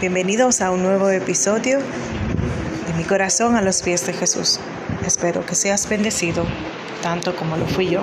Bienvenidos a un nuevo episodio de Mi corazón a los pies de Jesús. Espero que seas bendecido tanto como lo fui yo.